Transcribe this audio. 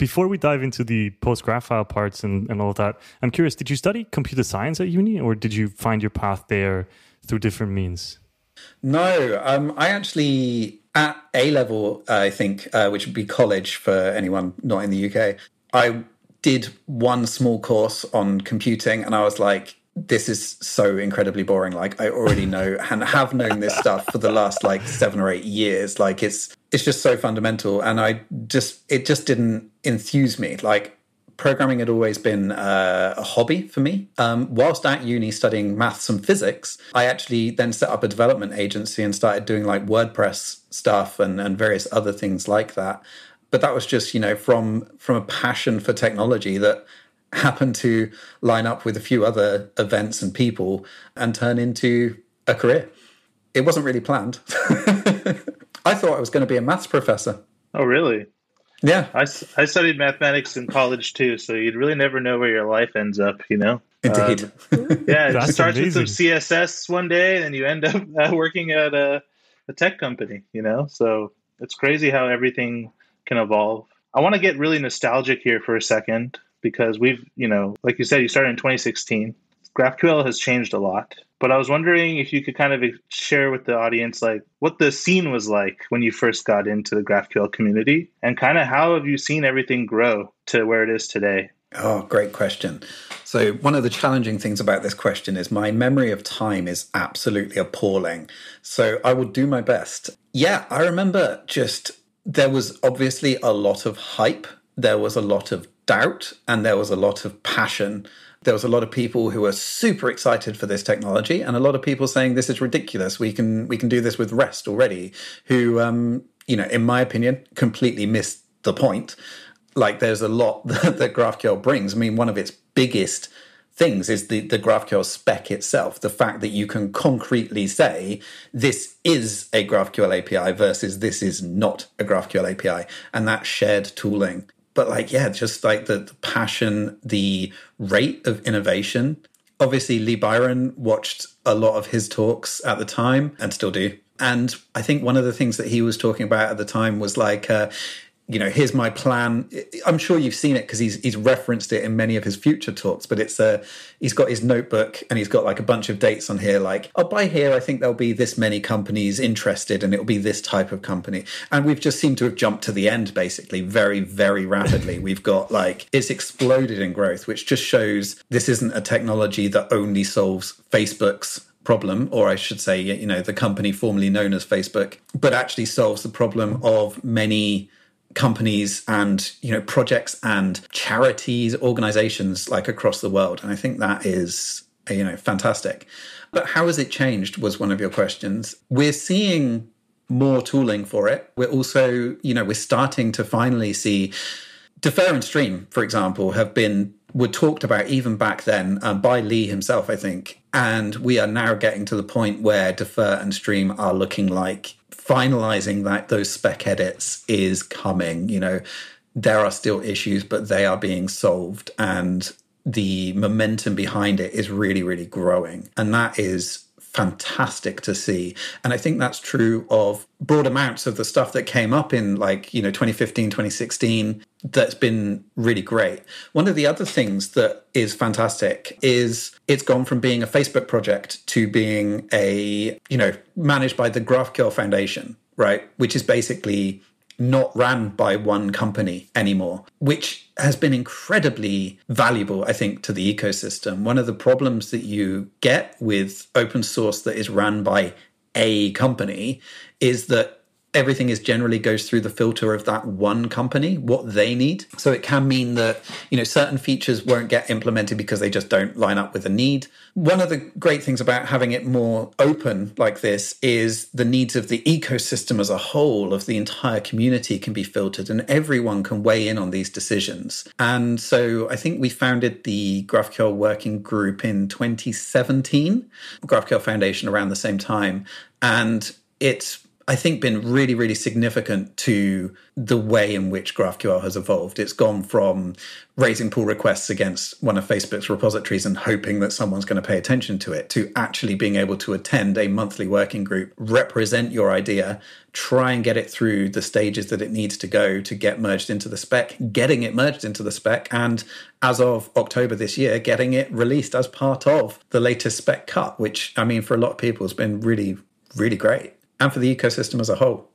Before we dive into the PostGraphile parts and, and all of that, I'm curious, did you study computer science at uni or did you find your path there through different means? No, um, I actually, at A level, I think, uh, which would be college for anyone not in the UK, I did one small course on computing and I was like, this is so incredibly boring. Like I already know and have known this stuff for the last like seven or eight years. Like it's it's just so fundamental, and I just it just didn't enthuse me. Like programming had always been uh, a hobby for me. Um, whilst at uni studying maths and physics, I actually then set up a development agency and started doing like WordPress stuff and, and various other things like that. But that was just you know from from a passion for technology that happened to line up with a few other events and people and turn into a career. It wasn't really planned. I thought I was going to be a maths professor. Oh, really? Yeah. I, I studied mathematics in college too, so you'd really never know where your life ends up, you know? Indeed. Um, yeah, it starts amazing. with some CSS one day, and you end up uh, working at a, a tech company, you know? So it's crazy how everything can evolve. I want to get really nostalgic here for a second because we've, you know, like you said, you started in 2016. GraphQL has changed a lot. But I was wondering if you could kind of share with the audience like what the scene was like when you first got into the GraphQL community and kind of how have you seen everything grow to where it is today? Oh, great question. So, one of the challenging things about this question is my memory of time is absolutely appalling. So, I will do my best. Yeah, I remember just there was obviously a lot of hype, there was a lot of doubt, and there was a lot of passion there was a lot of people who were super excited for this technology, and a lot of people saying this is ridiculous. We can we can do this with REST already. Who, um, you know, in my opinion, completely missed the point. Like, there's a lot that, that GraphQL brings. I mean, one of its biggest things is the, the GraphQL spec itself. The fact that you can concretely say this is a GraphQL API versus this is not a GraphQL API, and that shared tooling but like yeah just like the, the, passion the rate of innovation. Obviously lee byron watched a lot of his talks at the time and still do. And i think one of the things that he was talking about at the time was like uh, you know, here's my plan. I'm sure you've seen it because he's he's referenced it in many of his future talks. But it's a he's got his notebook and he's got like a bunch of dates on here. Like, oh, by here, I think there'll be this many companies interested, and it'll be this type of company. And we've just seemed to have jumped to the end basically very very rapidly. we've got like it's exploded in growth, which just shows this isn't a technology that only solves Facebook's problem, or I should say, you know, the company formerly known as Facebook, but actually solves the problem of many companies and you know projects and charities organizations like across the world. And i think that is you know fantastic. But how has it changed was one of your questions. We're seeing more tooling for it. We're also you know we're starting to finally see defer and stream for example have been were talked about even back then um, by lee himself i think and we are now getting to the point where defer and stream are looking like finalizing that those spec edits is coming. You know, there are still issues, but they are being solved, and the momentum behind it is really, really growing, and that is fantastic to see. And I think that's true of broad amounts of the stuff that came up in like, you know, 2015, 2016, that's been really great. One of the other things that is fantastic is it's gone from being a Facebook project to being a, you know, managed by the GraphQL Foundation, right? Which is basically not ran by one company anymore, which has been incredibly valuable, I think, to the ecosystem. One of the problems that you get with open source that is run by a company is that everything is generally goes through the filter of that one company what they need. So it can mean that you know certain features won't get implemented because they just don't line up with the need. One of the great things about having it more open like this is the needs of the ecosystem as a whole of the entire community can be filtered and everyone can weigh in on these decisions. And so i think we founded the graphql working group in 2017 graphql foundation around the same time. And it's I think, been really, really significant to the way in which GraphQL has evolved. It's gone from raising pull requests against one of Facebook's repositories and hoping that someone's going to pay attention to it to actually being able to attend a monthly working group, represent your idea, try and get it through the stages that it needs to go to get merged into the spec, getting it merged into the spec, and as of October this year, getting it released as part of the latest spec cut, which I mean, for a lot of people has been really, really great. And for the ecosystem as a whole.